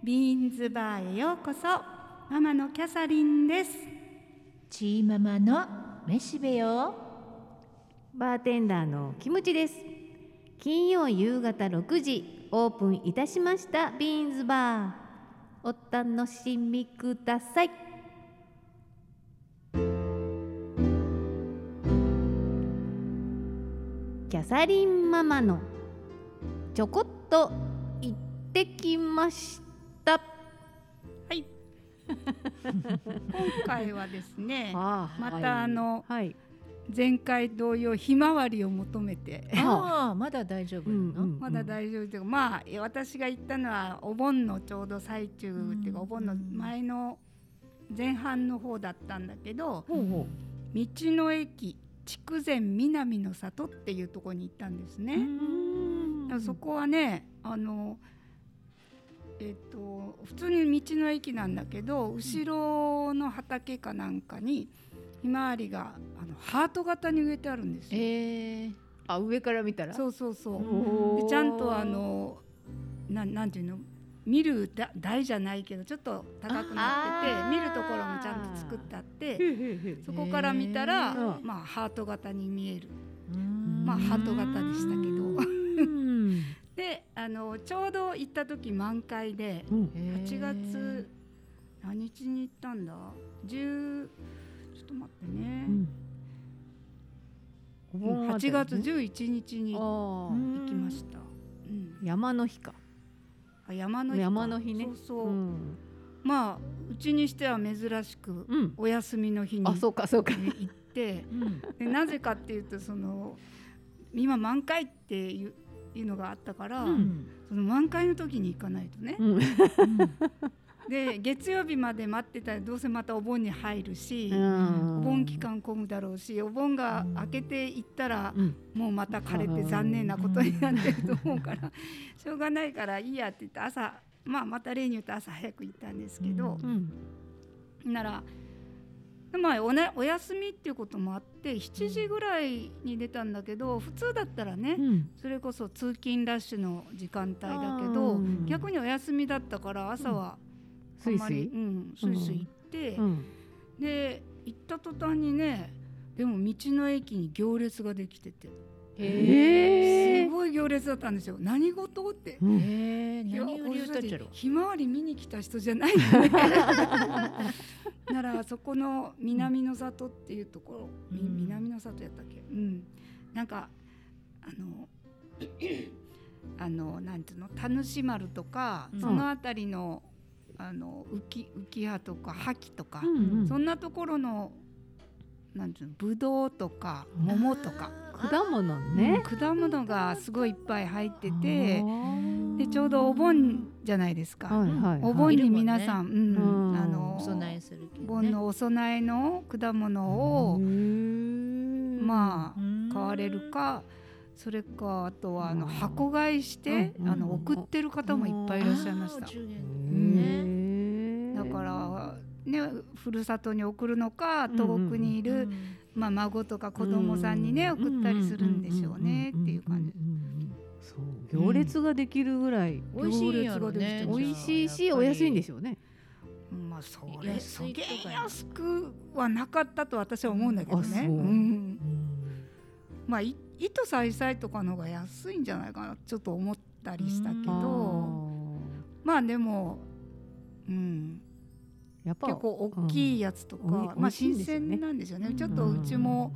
ビーンズバーへようこそ。ママのキャサリンです。チーママのめしべよ。バーテンダーのキムチです。金曜夕方6時オープンいたしましたビーンズバー。お楽しみください。キャサリンママのちょこっと行ってきました。はい今回はですねあまたあのはい。前回同様ひまわりを求めて。ああまだ大丈夫なの、うんうんまだ大丈夫。というかまあ私が行ったのはお盆のちょうど最中っていうかうん。お盆の前の前半の方だったんだけどほうほ道の駅筑前南の里っていうところに行ったんですね。そこはねあのえっと普通に道の駅なんだけど後ろの畑かなんかにひまわりがあのハート型に植えてあるんですよ。えー、あ上から見たら？そうそうそう。でちゃんとあのなんなんていうの？見るだ台じゃないけどちょっと高くなってて見るところもちゃんと作ってあってそこから見たら、へー。まあハート型に見える。うん。まあハート型でしたけど。うんであのちょうど行った時満開でうん。へー。8月何日に行ったんだ？10ちょっと待ってね、おうん。盆あたりね。8月11日に行きました、うん、山の日か。あ山の日か。山の日ね。そうそう、ん。まあうちにしては珍しくうん。お休みの日にあそうかそうか。ね行ってうん。でなぜかっていうとその今満開っていういうのがあったから、うん。その満開の時に行かないとね、うん。で月曜日まで待ってたらどうせまたお盆に入るし、うん。お盆期間混むだろうしお盆が明けていったら、うん。もうまた枯れて残念なことになってると思うから、しょうがないからいいやって言って朝、まあ、また例に言うと朝早く行ったんですけど、うん。ならまあお,、ね、お休みっていうこともあって7時ぐらいに出たんだけど普通だったらね、うん。それこそ通勤ラッシュの時間帯だけどうん。逆にお休みだったから朝はあんまり、スイスイ。うん、スイスイ行って、うん。で行った途端にねでも道の駅に行列ができてて。へすごい行列だったんですよ。何事って。うん。ひまわり見に来た人じゃない。よ ねならそこの南の里っていうところ、みうん。南の里やったっけ？うん。なんかあのあのなんていうの？田主丸とか、うん。その辺りのあの浮き浮き葉とか覇気とか、うんうん。そんなところのなんていうの？ぶどうとか桃とか、果物ね。うん果物がすごいいっぱい入っててでちょうどお盆じゃないですか。はいはいはい。お盆に皆さん、うんうん。あのお供えするね、盆のお供えの果物を、まあうん。買われるかそれかあとはあのうん。箱買いして、うんあの送ってる方もいっぱいいらっしゃいました。だからねふるさとに送るのか遠くにいる、うんまあ、孫とか子供さんにね、うん送ったりするんでしょうねっていう感じ。行列ができるぐらい美味しいんやろね美味しいしお安いんでしょうね。まあそれ安そげいとかん安くはなかったと私は思うんだけどあそう。ね。うん。まあい糸さいさいとかの方が安いんじゃないかなちょっと思ったりしたけうん。どまあでも、うん、やっぱ結構大きいやつとか、うんおいまあ新鮮なんですよね、うん。ちょっとうちも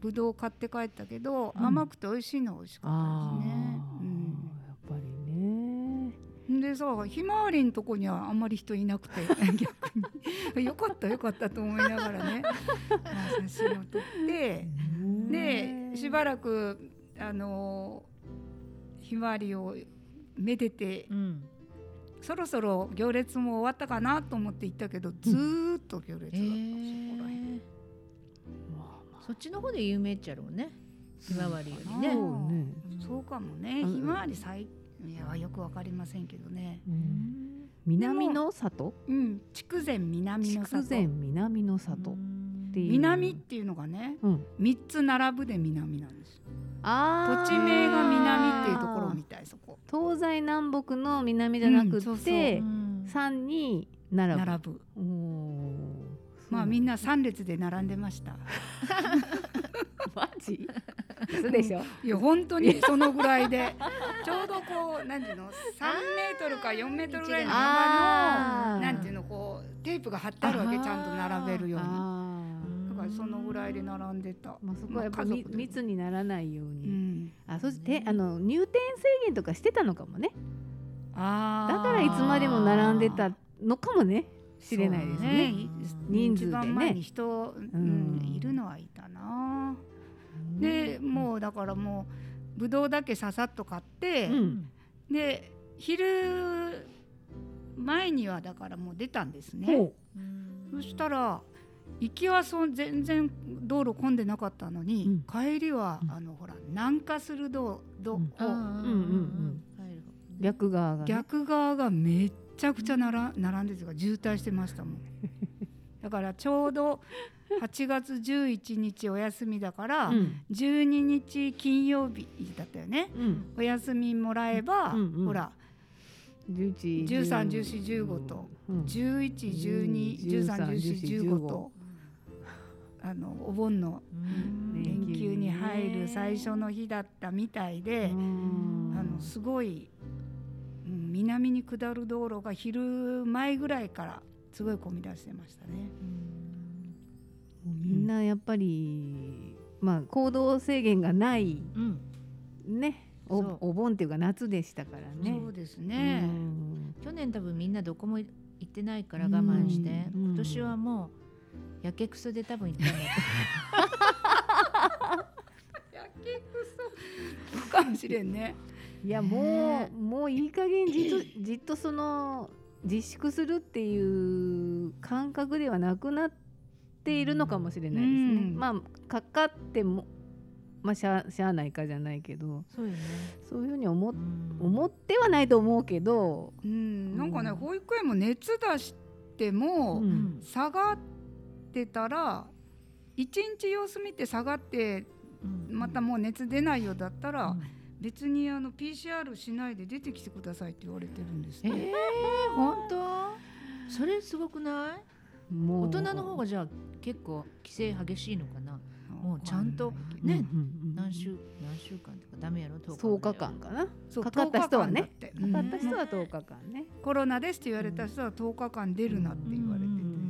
ぶどう買って帰ったけど、うん。甘くて美味しいのは美味しかったあですね。ーやっぱりね。うん、でさひまわりのとこにはあんまり人いなくて 逆に。よかったよかったと思いながらね、まあ、写真を撮って。でしばらくあのひまわりをめでてうんそろそろ行列も終わったかなと思って行ったけどずーっと行列だった、えそこら辺ー、そっちの方で有名っちゃろうね。ひまわりよりそうね。そうねそうかもね。うんひまわりさいいやよくわかりませんけどね。うん。南の里？うん。筑前南の里。筑前南の里っていう。南っていうのがねうん。3つ並ぶで南なんですあー土地名が南っていうところみたいそこ。東西南北の南じゃなくうんそうそう。てうん。三に並ぶ。並ぶ。まあみんな三列で並んでました。マジ？嘘でしょ？いや本当にそのぐらいでちょうどこうなんていうの？3メートルか4メートルぐらいの幅のなんていうのこうテープが貼ってあるわけちゃんと並べるようにあだからそのぐらいで並んでた、ーまあそこはやっぱ密にならないよううに。ん、あそしてあの入店制限とかしてたのかもね。あー。だからいつまでも並んでたのかもね。知れないですね。い人数でね。一番前に人、うんうん。いるのはいたな。でもうだからもうぶどうだけささっと買って、うん。で昼前にはだからもう出たんですね。ほそしたら行きはそん全然道路混んでなかったのに、帰りは、うん。あのほら南下する道道、逆側がね。逆側がめっちゃくちゃなら並んでるか渋滞してましたもん。だからちょうど8月11日お休みだから、うん。12日金曜日だったよね。うん。お休みもらえば、うんうんほら十一13、14、15と、うん。11、12、13、14、15とあのお盆のうん。連休に入る最初の日だったみたいで、うん。あのすごい、うん南に下る道路が昼前ぐらいからすごい混み出してましたね。みんなやっぱりまあ行動制限がないうんねお盆っていうか夏でしたからね。そうですね。うん。去年多分みんなどこも行ってないから我慢して、うん。今年はもうやけくそで多分行ったんだやけくそ。かもしれんね。いやもう、ね。もういい加減じっとじっとその自粛するっていう感覚ではなくなっているのかもしれないですね。うん。まあかかってもまあしゃしゃあないかじゃないけどそうよね、そういうふうに思っうん。思ってはないと思うけど、うん、なんかね、うん保育園も熱出しても、うん。下がってたら一日様子見て下がってうん。またもう熱出ないようだったら、うん。別にあの PCR しないで出てきてくださいって言われてるんですえね。ー、本当？それすごくない？もう。大人の方がじゃあ結構規制激しいのかな？もうちゃんとねうんうんうん何週何週間とかダメやろ？10 10日間かな？そうかかった人はね。10日間だって。かかったうん人は10日間ね、コロナですって言われた人は10日間出るなって言われてて、うんうんうん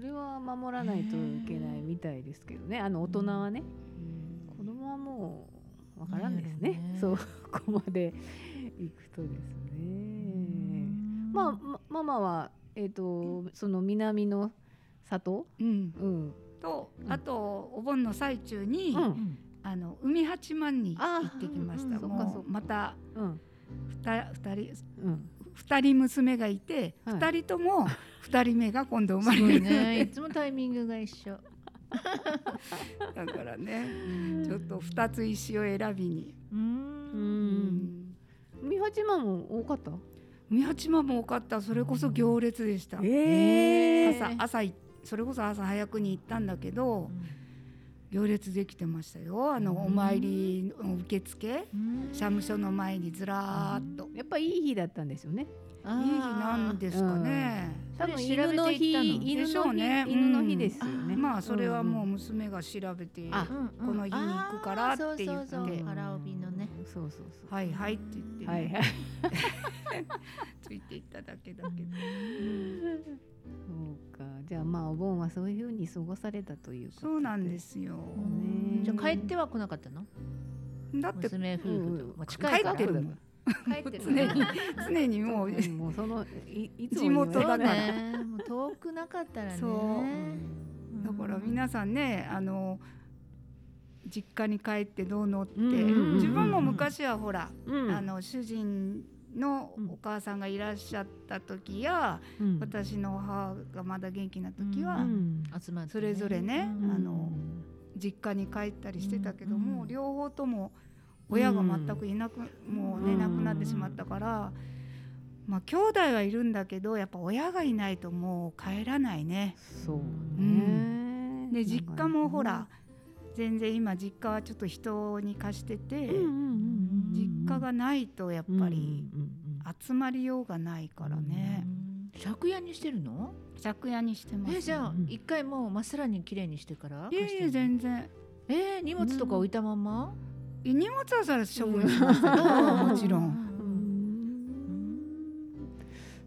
それは守らないといけないみたいですけどね。あの大人はね、子供はもうわからんですね。ねそう。ここまで行くとですね、まあまママはえっ、とその南の里？うん、うん。とうん。あとお盆の最中に、うん。うんあの海八幡に行ってきました。もうまたうん。人うん二人娘がいてはい。二、人とも 二人目が今度生まれる、いね。いつもタイミングが一緒。だからねちょっと二つ石を選びに、ううん。うん。海八幡も多かった？海八幡も多かった。それこそ行列でした。え朝朝いそれこそ朝早くに行ったんだけど行列できてましたよ。あのお参りの受付。社務所の前にずらーっと。やっぱいい日だったんですよね。いい日なんですかね。多分それ調べ犬の日犬でしょのね。犬の日ですよね、まあそれはもううん娘が調べて、あこの日に行くからって言ってそうそうそう。腹帯の。ねそうそうそう。はいはいって言って、はいはい。ついていっただけだけど。そうか。じゃあまあお盆はそういうふうに過ごされたというそうなんですすよ。ね。じゃあ帰っては来なかったの？だって娘夫婦うん。と、まあ、近いから帰ってるもん。帰ってる。常に常にもう。うんもうそのいいつも地元だから。ね。もう遠くなかったらね。そう。うん。だから皆さんねあの実家に帰ってどうのって、自分も昔はほら、うん。あの主人のお母さんがいらっしゃった時や、うん。私の母がまだ元気な時は、それぞれねうんあの実家に帰ったりしてたけども、うん両方とも親が全くいなく、もうねうん。亡くなってしまったから、まあ兄弟はいるんだけどやっぱ親がいないともう帰らないね。そうね、で実家もほら全然今実家はちょっと人に貸してて、うんうんうん実がないとやっぱりうんうん集まりようがないからね、借家にしてるの？借家にしてます、えじゃあうん。一回もうまっさらに綺麗にしてからいえいえ貸してんの？全然。えー荷物とか置いたまま？え荷物はそれ処分しますよ。もちろん。うん。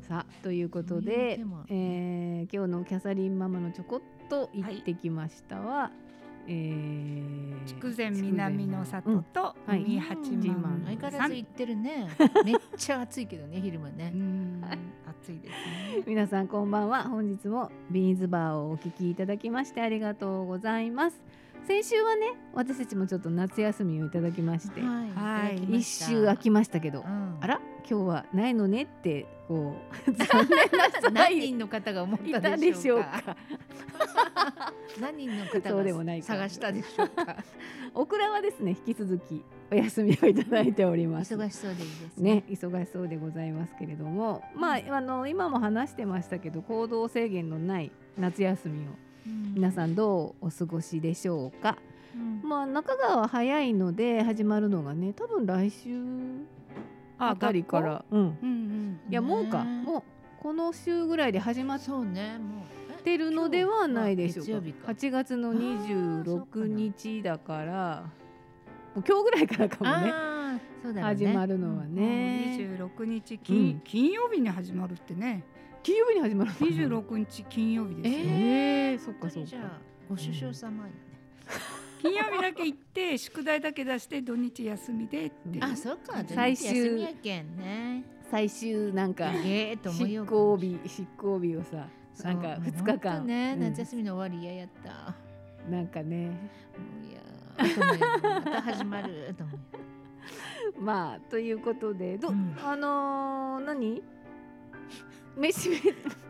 さあということで、でも。えー今日のキャサリンママのちょこっと行ってきましたは、えー筑前南の里とはい。海八幡。うん。相変わらず行ってるね。めっちゃ暑いけどね昼間ね。うん。暑いですね。皆さんこんばんは。本日もビーンズバーをお聞きいただきましてありがとうございます先週はね私たちもちょっと夏休みをいただきまして、はい一周空きましたけど、うん。あら今日はないのねってこう 残念な何い。人の方が思ったたでしょうでしょうか。か 何人の方そうでもないがか。探したでしょうか。オクラはですね引き続きお休みをいただいております。忙しそうでいいですね、忙しそうでございますけれども、まあ、あの今も話してましたけど行動制限のない夏休みを皆さんどうお過ごしでしょうか、ん。まあ、中川は早いので始まるのがね多分来週あたりから、うん、うんうんいやもうか。ね。もうこの週ぐらいで始まってるのではないでしょうか。今日は月曜日か。8月のあーそうか26な日だから。もう今日ぐらいからかもね。ね。始まるのはね、26日金,、うん。金曜日に始まるってね金曜日に始まるのかな。26日金曜日ですよ、えー、そっかそっか。にじゃあご首相様やね。金曜日だけ行って宿題だけ出して土日休みであそっか。最終休みやけんね。最終なんかええと思いよ執う行日執行日をさなんか2日間。ねうん。夏休みの終わり嫌やった。なんかね。もういやまた始まると思うよ。まあということでど、うん。あのー、何？めしべ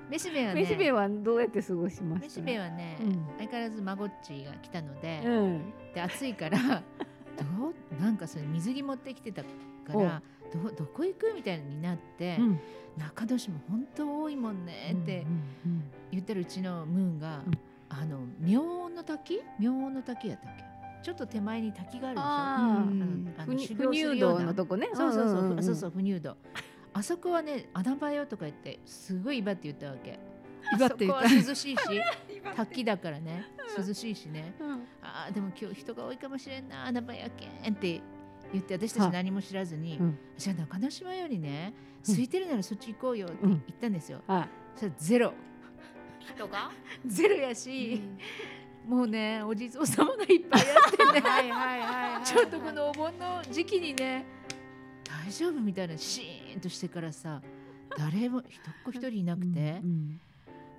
めしべはねめしべはどうやって過ごしました？めしべはね、うん。相変わらずまごっちが来たので、うん。で暑いから どうなんかそれ水着持ってきてたからどどこ行くみたいになって、うん。中戸市も本当多いもんねってうん言ったらうちのムーンが、うん。あの明王の滝？明王の滝やったっけ？ちょっと手前に滝があるでしょ？あの修行す入るような。道のとこね。そうそうそう,、んんん。そうそう不入道あそこはね穴場よとか言ってすごい威張って言ったわけ。威張って言った。あそこは涼しいし 滝だからね。涼しいしね。うん。あーでも今日人が多いかもしれんな。穴場やけんって言って私たち何も知らずに、うん。じゃあ中之島よりねうん。空いてるならそっち行こうよってうん言ったんですよ、あそしたらゼロ。人が？ゼロやし、もうねお地蔵様がいっぱいあってね。はいはいはいはい。ちょっとこのお盆の時期にね大丈夫みたいなシーンとしてからさ誰も一っ子一人いなくて、うん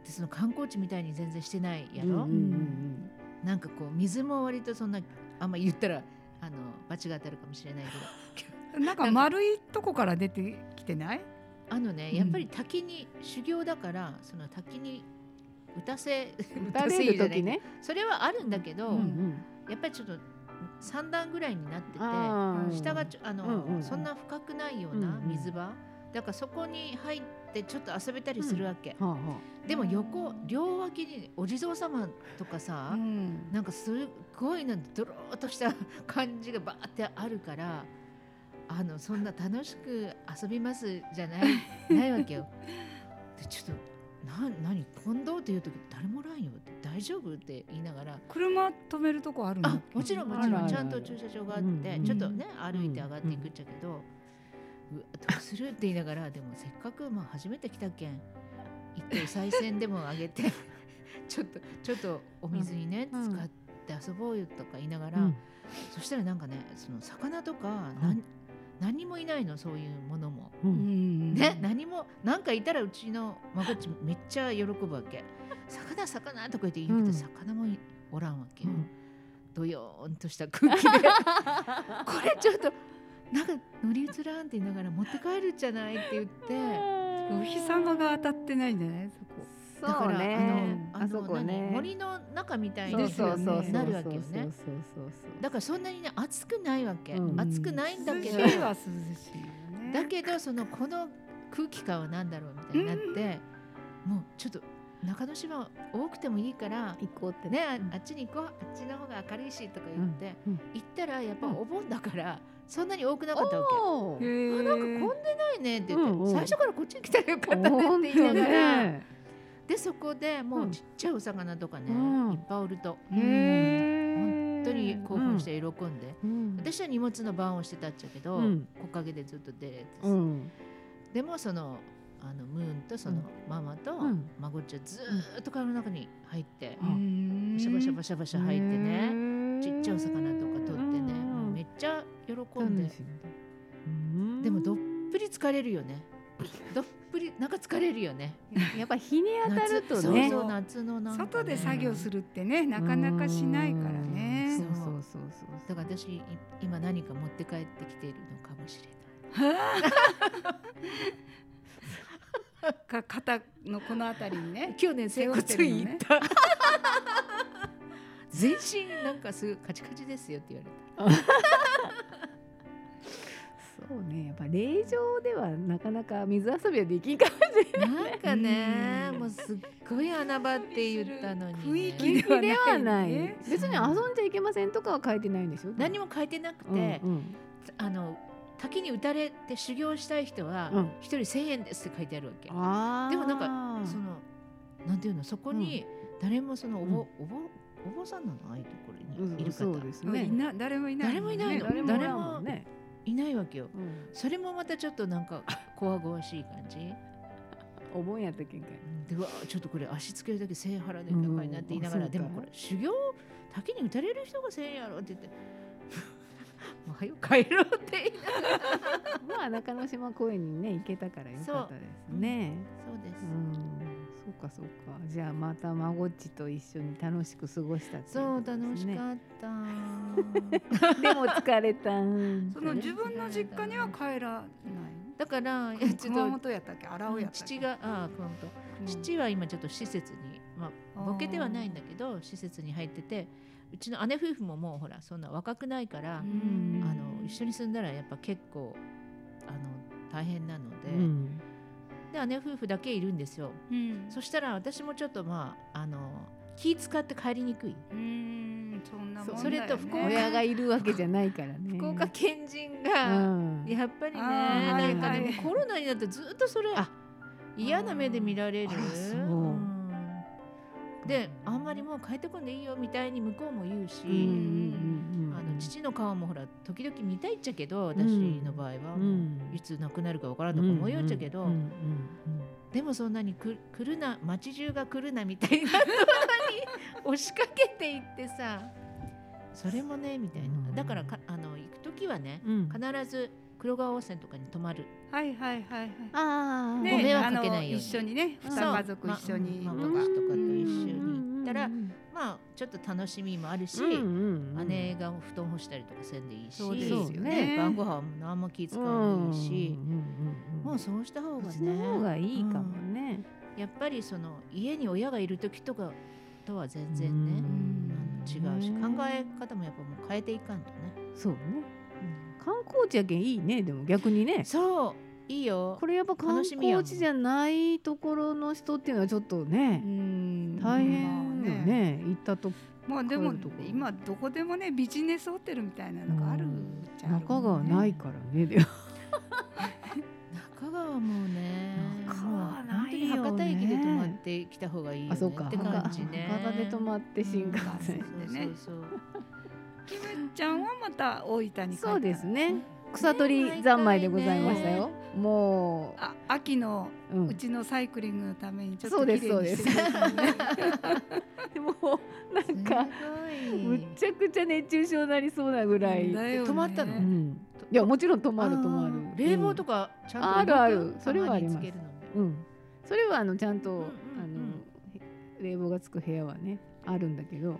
でその観光地みたいに全然してないやうんろ、うんうん。なんかこう水も割とそんなあんま言ったらあの罰が当たるかもしれないけど。なんか丸いとこから出てきてない？あのねうん。やっぱり滝に修行だからその滝に打たせ 打たれる時ね。それはあるんだけど、うんうん。やっぱりちょっと3段ぐらいになってて下があの、うんうんうん。そんな深くないようなうんうん水場、だからそこに入ってちょっと遊べたりするわけ、はあはでも横両脇にお地蔵様とかさ、うん。なんかすごいなんドローっとした感じがバーってあるからあのそんな楽しく遊びますじゃないないわけよ。でちょっとな何近藤っていう時誰もおらんよって大丈夫って言いながら。車止めるとこあるの？あもちろんもちろんちゃんと駐車場があって、うんうんちょっとね歩いて上がっていくっちゃけど、うわどうするって言いながらでもせっかくまあ初めて来たけん一回賽銭でもあげて ちょっとちょっとお水にね、うん使って遊ぼうよとか言いながら、うん。そしたらなんかねその魚とかうん何,、何もいないのそういうものも。ううんんね、何もなんかいたらうちの孫っちめっちゃ喜ぶわけ。魚魚とか言って言うけど、うん。魚もいおらんわけよ、うん。どよーんとした空気で。これちょっとなんか乗り移らんって言いながら持って帰るんじゃないって言って。お日様が当たってないんじゃない？そこだからねあのあそこね。何？森の中みたいにそうそうそうなるわけよね。そうそうそうだからそんなにね暑くないわけ、うん。暑くないんだけど涼しいは涼しいよね。だけどそのこの空気感は何だろうみたいになって、もうちょっと中之島多くてもいいから行こうって。ねあっちに行こうあっちの方が明るいしとか言って、うん。行ったらやっぱお盆だからそんなに多くなかったわけ。あなんか混んでないねって言って、最初からこっちに来たらよかったねって言いながら、ねでそこでもうちっちゃいお魚とかね、うん。いっぱいおると。本当に興奮して喜んで、うん。私は荷物の番をしてたっちゃけど、うん。木陰でずっと出れてでもそのあのムーンとそのママとうん。孫っちゃずーっと川の中に入って、うん。バシャバシャバシャバシャ入ってね、ねちっちゃいお魚とか取ってね、もうめっちゃ喜んで、でもどっぷり疲れるよねどっぷりなんか疲れるよね。やっぱ日に当たると夏ねそうそう夏のなんか、ね、外で作業するってねなかなかしないからうん。ねそうそうそうそう。だから私い今何か持って帰ってきているのかもしれない。か肩のこの辺りにね。去年整骨院行った、全身なんかすごいカチカチですよって言われ そうね。やっぱ霊場ではなかなか水遊びはできんかもしれない。たなんかねうん。もうすっごい穴場って言ったのに、ね、雰囲気ではない。ね。別に遊んじゃいけませんとかは書いてないんでしょ？何も書いてなくて、うんうん。あの滝に打たれて修行したい人はうん。一人1000円ですって書いてあるわけ、あー。でもなんかそのなんていうの？そこに誰もそのおぼ、おぼお坊さんなの？ああいうところうんにいる方、そうですいねな誰もいない誰もいないの。ね誰も誰もいないわけよ。うん。それもまたちょっとなんかこわごわしい感じ？お盆やったけんかいでうわちょっとこれ足つけるだけ1000円払うで高いなって言いながら、うんでもこれ修行滝に打たれる人が1000円やろって言って。もう早く帰ろうって言いながら。まあ中之島公園にね行けたからよかったですね。そうです、うんそうかそうか。じゃあまた孫っちと一緒に楽しく過ごしたっていそうことですね。楽しかった。でも疲れた。その自分の実家には帰らない。だからいやちょ熊っ本やったっけ？荒尾やとったっけ？父があ熊本。うん。父は今ちょっと施設にまあー。あボケてはないんだけど施設に入っててうちの姉夫婦ももうほらそんな若くないから、うん。あの一緒に住んだらやっぱ結構あの大変なので、うんで姉夫婦だけいるんですよ。うん。そしたら私もちょっとまああの気使って帰りにくい、うんそんなもんだよね。それと福岡親がいるわけじゃないからね。福岡県人うが、んやっぱりねなんかね、コロナになってずっとそれあ。嫌な目で見られる。あらそう。ん。であんまりもう帰ってこんでいいよみたいに向こうも言うし、うんうんうんうん。あの父の顔もほら時々見たいっちゃけど私の場合は、うん。いつ亡くなるかわからんとか思いよっちゃけど、うんうんうんでもそんなにく来るな街中が来るなみたいなところに押しかけていってさそれもねみたいな。うん。だからかあの行く時はねうん。必ず黒川温泉とかに泊まる。はいはいはいはい。ああねご迷惑かけないように。一緒にね二家族一緒にとか。とかと一緒に行ったらうんまあちょっと楽しみもあるし、うんうんうん姉が布団干したりとかせんでいいしそうですよね。晩ご飯も何も気使わんでいいし、うんうんうんうんもうそうした方がそっちの方ねがいいかもね、やっぱりその家に親がいる時とかとは全然ね、あの違うし考え方もやっぱもう変えていかんとね、そうね。観光地やけんいいねでも逆にね。そういいよ。これやっぱ観光地じゃないところの人っていうのはちょっとねうん。大変よね,、行ったとまあでも今どこでもねビジネスホテルみたいなのがあるじゃん。中川ないからね。でも中川もね中川ないよね。もう本当に博多駅で泊まってきた方がいいよね。あそうか。って感じね。博多。で泊まって新幹線、でねそうそう キムちゃんはまた大分に帰ったそうですね草取り三昧でございましたよ、もあ秋のう、うん。うちのサイクリングのためにちょっそうと綺です麗にしてくれたのね でもなんかむっちゃくちゃ熱中症になりそうなぐらい、ね。泊まったの？うん、いやもちろん泊まる泊まる冷房とか、かちゃんとあるある。動くそれはあります。うん、それはあのちゃんと、うんうんうんあの冷房がつく部屋はねあるんだけど。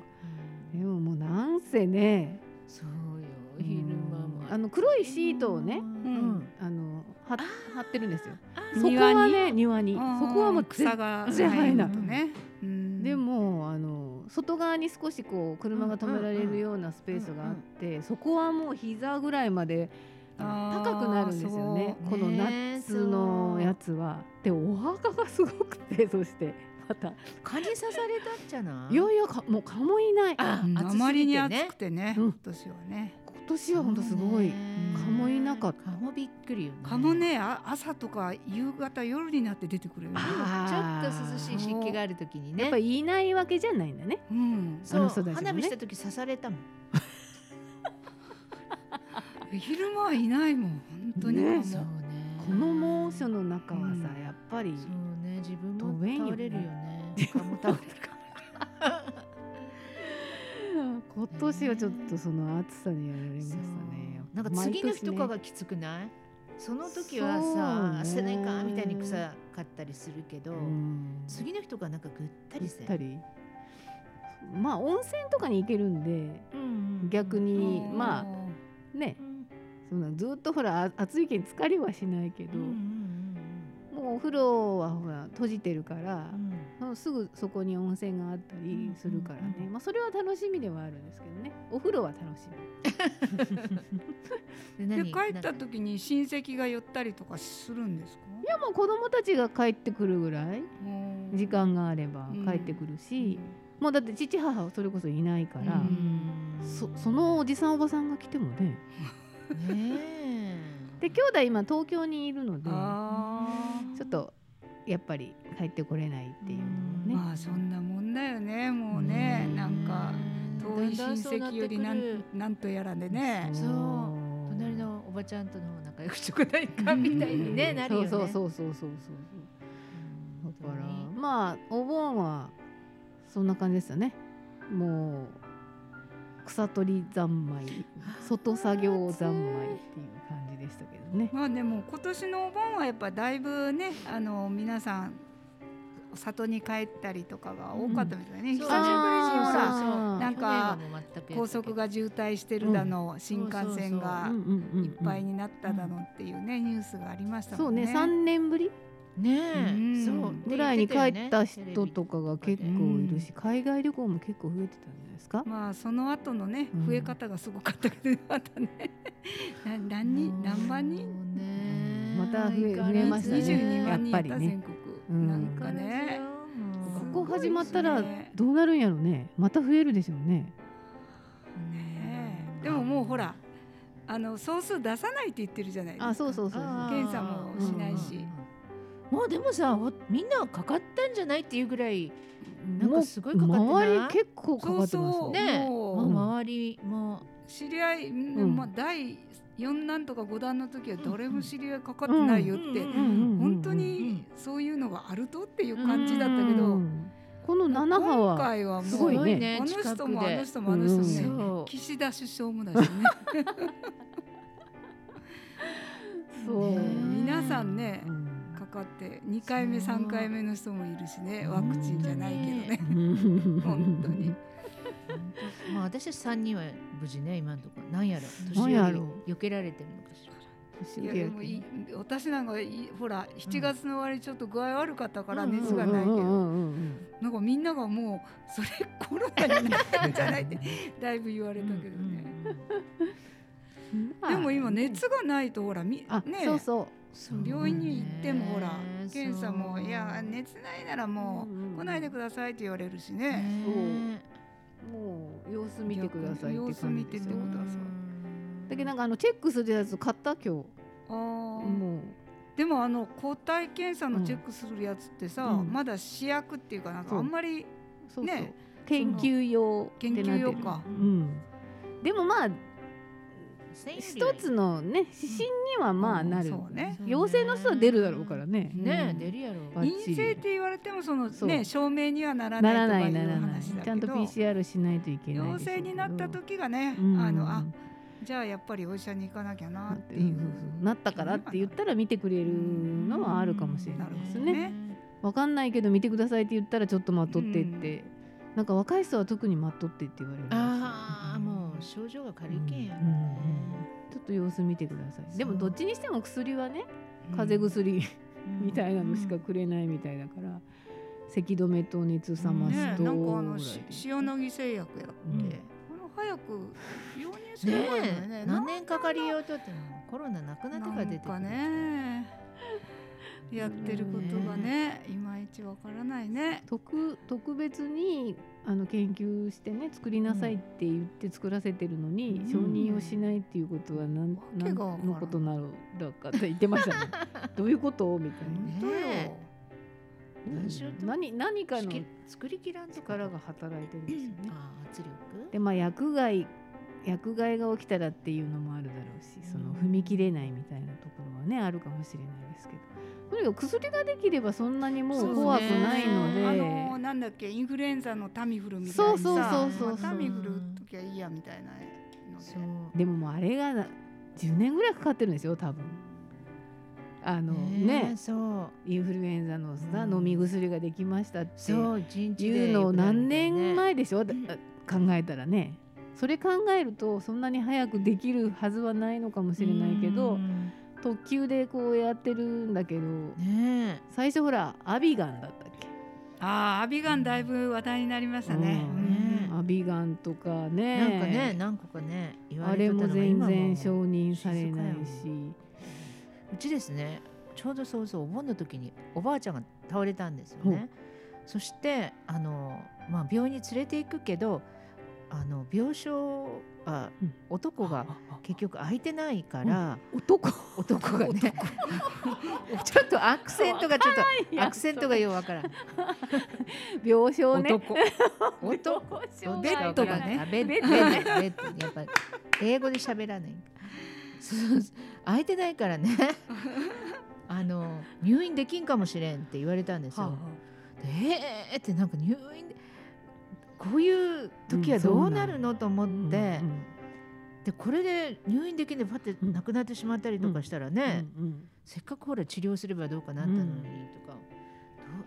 でももうなんせねそうよ。昼間もあの黒いシートをねうん。あのは貼ってるんですよ。あそこはね庭に。そこはもう草がない。とね、うん。でもあの外側に少しこう車が止められるようなスペースがあって、そこはもう膝ぐらいまで高くなるんですよね。このね夏のやつは。でお墓がすごくてそしてまた。蚊に刺されたっちゃない？いやいやかもう蚊もいない。あうん。あまりに暑くてね、うん。今年はね。今年は本当すごい蚊もいなかった。蚊もびっくりよね。蚊もねあ朝とか夕方夜になって出てくるよね。あちょっと涼しい湿気がある時にね。やっぱりいないわけじゃないんだね。うん、そう花火した時刺されたもん。昼間はいないもん本当に。ね。そうね。この猛暑の中はさ、うんやっぱりそうね自分も倒れるよね。蚊も倒れる。か今年はちょっとその暑さにやられましたね。そう。なんか次の日とかがきつくない、その時はさそうね。汗ないかみたいに臭かったりするけど、うん。次の日とかなんかぐったりせまあ温泉とかに行けるんでうん逆にうんまあね。そんなずっとほらあ暑いけん疲れはしないけど、うんうんお風呂はほら閉じてるからう、ん。すぐそこに温泉があったりするからね、うんうんまあ、それは楽しみではあるんですけどね。お風呂は楽しみ。で帰った時に親戚が寄ったりとかするんですか？いやもう子供たちが帰ってくるぐらいうん。時間があればうん。帰ってくるし、もうだって父母はそれこそいないから、うん。そそのおじさんおばさんが来てもね。ねえ。で兄弟今東京にいるのであちょっとやっぱり帰ってこれないっていうのもーね、まあそんなもんだよね。もうねうん。なんか遠い親戚よりなだんなんなんとやらでね。そう。隣のおばちゃんとの仲良くしとかないかみたいにねなるよね。そうそうそうそうそう。そううんだからまあお盆はそんな感じですよね。もう草取り三昧外作業三昧っていう感じでしたけどね。まあでも今年のお盆はやっぱだいぶねあの皆さん里に帰ったりとかが多かったみたいね、久しぶりにほらあーなんか高速が渋滞してるだの、新幹線がうんうんうんうんいっぱいになっただのっていうね、ニュースがありましたそうもんね。ね3年ぶりねうん。えそう。ぐらいに帰った人ととかが結構いるし海外旅行も結構増えてたんじゃないですか？まあその後のねうん。増え方がすごかったけど またねな何人何万人？また増え増えましたね。22万人やっぱりね。全国、うん。なんかね。ここ始まったらどうなるんやろね。また増えるでしょうね。ねえ。でももうほらあの総数出さないって言ってるじゃないですか。あそうそうそうそう。検査もしないしもうでもさほみんなかかったんじゃないっていうぐらいなんかすごいかかってない？結構かかってますね周りも。知り合い、んまあ第四弾とか五弾の時は誰も知り合いかかってないよって、本当にそういうのがあるとっていう感じだったけど、うん。この7波今は回はもうすごいねあの人もあの人もあうんの人もね、岸田首相もだしね。そう。ね皆さんねうんかかって2回目3回目の人もいるしねワクチンじゃないけどね。本当に。まあ私三人は無事ね今のところ。なんやろ年寄り避けられてるのかしら。いやでもい私なんかいほら7月の終わりちょっと具合悪かったからうん。熱がないけど、なんかみんながもうそれコロナになったんじゃないってだいぶ言われたけどね、うんでも今熱がないとほらみあ、ね。そうそう病院に行ってもほらね検査もいや熱ないならもう来ないでくださいって言われるしね。ねもう様子見てくださいって感じですよ様子見ててくださいだけどなんかあのチェックするやつ買った今日。あー。もう。でもあの抗体検査のチェックするやつってさ、うん。まだ試薬っていうかなんかあんまりそうそう、ね。研究用研究用か。うん、でもまあ一つのね指針にはまあなる、そうね。陽性の人は出るだろうからね。ねうん。出るやろ。陰性って言われてもそのね証明にはならならなとかいうないいならないちゃんと PCR しないといけない陽性になった時がね、うん。あのあじゃあやっぱりお医者に行かなきゃななっていう。なったからって言ったら見てくれるのはあるかもしれないですね。わかんないけど見てくださいって言ったらちょっと待っとってって、なんか若い人は特に待っとってって言われるんですよ。ああもう症状が軽いけんやろ。うんねちょっと様子見てください。でもどっちにしても薬はねうん。風邪薬うん。みたいなのしかくれないみたいだから咳止めと熱冷ますね、となんかあのし塩野義製薬やって、うん。この早く導入すればいいねねえ何年かかりようとってもコロナなくなってから出てくるねやってることがねいまいちわからないね。特特別にあの研究してね作りなさいって言って作らせてるのに、うん。承認をしないっていうことは何,、わけがわからん。のことなのだかって言ってましたね。どういうこと？みたいな。本当よ。ね何何何かの作りきらんとか力が働いてるんですよね。圧力。でまあ薬害薬害が起きたらっていうのもあるだろうしその踏み切れないみたいなところはねあるかもしれないですけどとにかく薬ができればそんなにもそう怖くないので。あのなんだっけインフルエンザのタミフルみたいそうにさそうそうそう。まあタミフルときゃいいやみたいなので。そう。でももうあれが10年ぐらいかかってるんですよ多分。あのねえそう。インフルエンザのさ、うん。飲み薬ができましたって。いうのを何年前でしょ、ん。考えたらね。それ考えるとそんなに早くできるはずはないのかもしれないけどうん特急でこうやってるんだけどね最初ほらアビガンだったっけ、ああアビガンだいぶ話題になりましたね。ううん。ねアビガンとかえね。なんかね何個かね言わあれれてたのがも。全然承認されないし。うちですねちょうどそうそうお盆の時におばあちゃんが倒れたんですよね。そしてあの、まあ、病院に連れて行くけどあの病床あうん。男がああ結局空いてないから、男？男がね ちょっとアクセントがちょっとアクセントがようわからん。病床ね。男。男？床ベッドがねあベッド。ベッド。ベッド。やっぱり英語で喋らない空いてないからねあの入院できんかもしれんって言われたんですよ。でえーってなんか入院でこういう時はどうなるのと思って、でこれで入院できんでパッて亡くなってしまったりとかしたらね、せっかくほら治療すればどうかなったのにとか、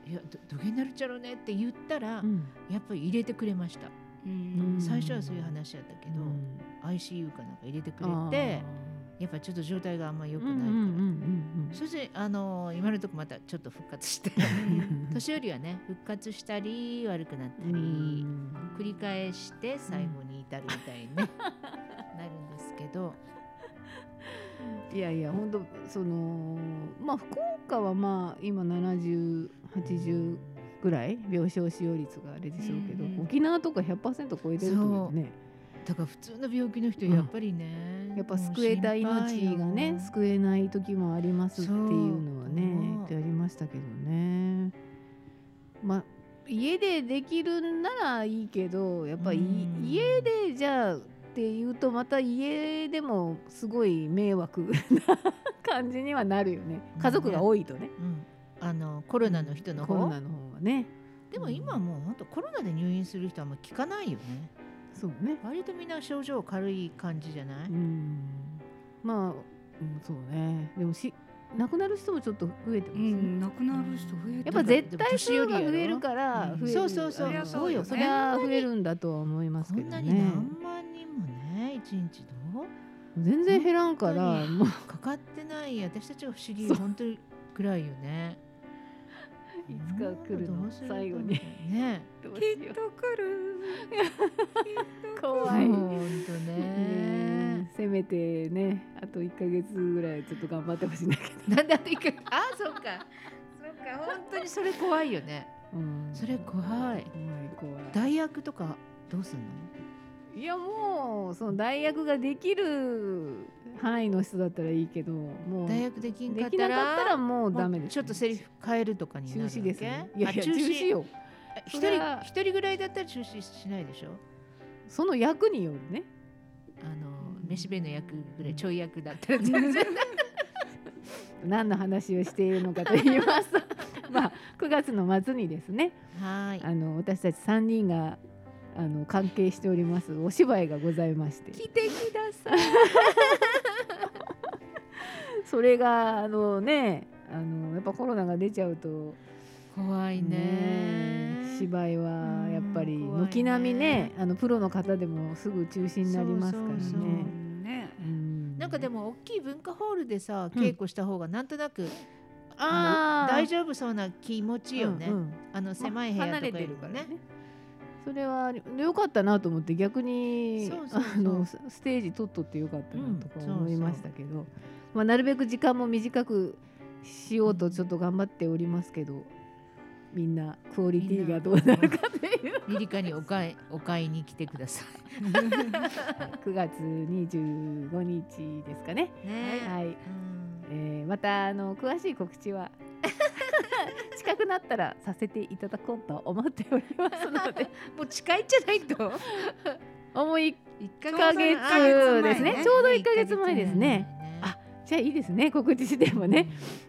どういやどどげになるっちゃろうねって言ったら、うん。やっぱり入れてくれました。うん。最初はそういう話やったけど、うん。ICU かなんか入れてくれあてやっぱりちょっと状態があんま良くーないから、そしてあの今のとこまたちょっと復活して。うん。年寄りはね復活したり悪くなったり、うん。繰り返して最後に至るみたいに、ね なるんですけど。いやいや本当そのまあ福岡はまあ今7080ぐらい病床使用率があれでしょうけど、沖縄とか100%超えてると思うねだから普通の病気の人うん。やっぱりね、やっぱ救えた命がね救えない時もありますっていうのはねってありましたけどね。まあ家でできるんならいいけどやっぱりうん。家でじゃあっていうとまた家でもすごい迷惑 な感じにはなるよね。家族が多いとね。うん、あのコロナの人の方、コロナの方がね。でも今はもう本当コロナで入院する人はあんま聞かないよねそうね。割とみんな症状軽い感じじゃない、うん。まあ、うん、そうね。でもし亡くなる人もちょっと増えてますね、うん亡くなる人増えてやっぱ絶対数が増えるからうん増える。そうそうそう。そうよ。ね。そりゃ増えるんだとは思いますこんなにけどね何万人もね一日どう全然減らんからかかってない。私たちが不思議。本当にくらいよねいつか来るの最後に。ねきっと来る。う怖い、本当ね。ねせめてねあと1か月ぐらいちょっと頑張ってほしいんだけど、なんであと一回あそっか。そっか。本当にそれ怖いよね。うん。それ怖い。怖い怖い。代役とかどうすんの？いやもうその代役ができる範囲の人だったらいいけどもう代役できんかったらかったらもうダメです、ちょっとセリフ変えるとかになるわけ。中止ですねいやいやあ中止よ。一人人ぐらいだったら中止しないでしょ？その役によるね。あの飯弁の役ぐらいちょい役だったら全然。何の話をしているのかと言いますと。まあ9月の末にですね。はい。あの私たち3人があの関係しておりますお芝居がございまして。来てください それがあのねあのやっぱコロナが出ちゃうと怖いね。ね芝居はやっぱり軒並みねあのプロの方でもすぐ中止になりますからね。そうそうそう。ね。うん。なんかでも大きい文化ホールでさうん。稽古した方がなんとなく、あー。あの大丈夫そうな気持ちよね、うんうん。あの狭い部屋とかよりもね。るからね。それは良かったなと思って逆にそうそうそう。あのスステージ取っとってよかったなとかうんそうそう思いましたけど、まあ、なるべく時間も短くしようとちょっと頑張っておりますけどみんなクオリティがどうなるかというリリカにお買いお買いに来てくださ9 月25日ですかね。い。ねはい、うんえーまたあの詳しい告知は 近くなったらさせていただこうと思っておりますのでもう近いんじゃないと。もう一一ヶちょうど月ですねねちょうど1ヶ月前ですね。じゃあいいですね告知してもね、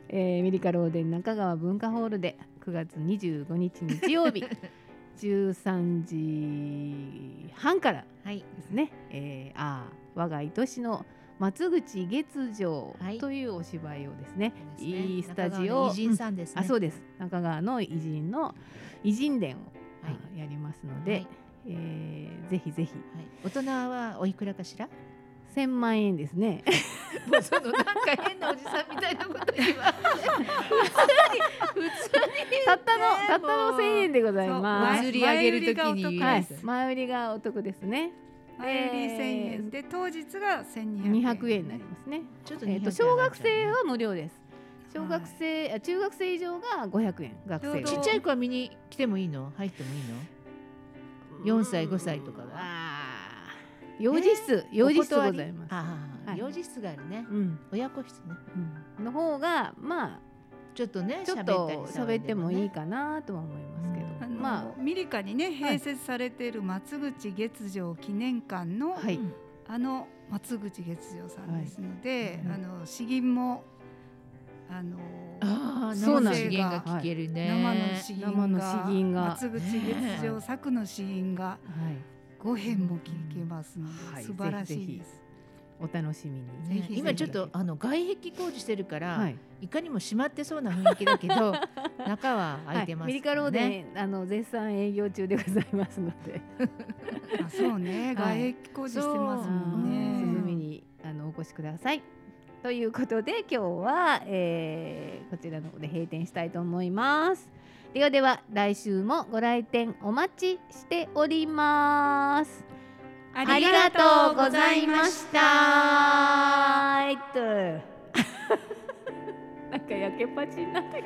えーミリカローデン中川文化ホールで9月25日日曜日 13時半からはい。ですね、えー、あー我が愛しの松口月城はい。というお芝居をですね、ですね。いいスタジオ。中川の偉人さんですね。あそうです。中川の偉人の偉人伝を、はい。あやりますので、はい。えーぜひぜひ。はい。大人はおいくらかしら？1000万円ですね。もうそのなんか変なおじさんみたいなこと言わ普通にたったのねたったのもう1000円でございます。釣り上げるときにはい前売りがお得ですね。前売り1000円。で当日が1200円。200円になりますね。ちょっとえっ、200と小学生は無料です。小学生、あ中学生以上が500円学生。ちっちゃい子は見に来てもいいの？入ってもいいの？4歳5歳とかが幼児室、幼児室ございます。ああ、はい。幼児室があるね。うん、親子室ね。うん、の方がまちょっとねあちょっと喋ってもいいかなとは思いますけど、うん。まミリカにね併設されている松口月城記念館の、あはい、うん。あの松口月城さんですので、はい。あの詩吟もあのああ、そうなん生の資源が聞けるね。生の詩吟が生の詩吟が。松口月城作の詩吟がはい、5編も聞けますので、はい素晴らしいです。お楽しみに、ね。今ちょっとあの外壁工事してるから、はい。い、かにも閉まってそうな雰囲気だけど 中は開いてます、はい、ミリカローデン、あの絶賛営業中でございますので、あそうね、はい。外壁工事してますもんね。涼みにあのお越しください。ということで今日は、えーこちらの方で閉店したいと思います。ではでは来週もご来店お待ちしております。あありがとうございました。えっと なんか焼けっぱちになってる。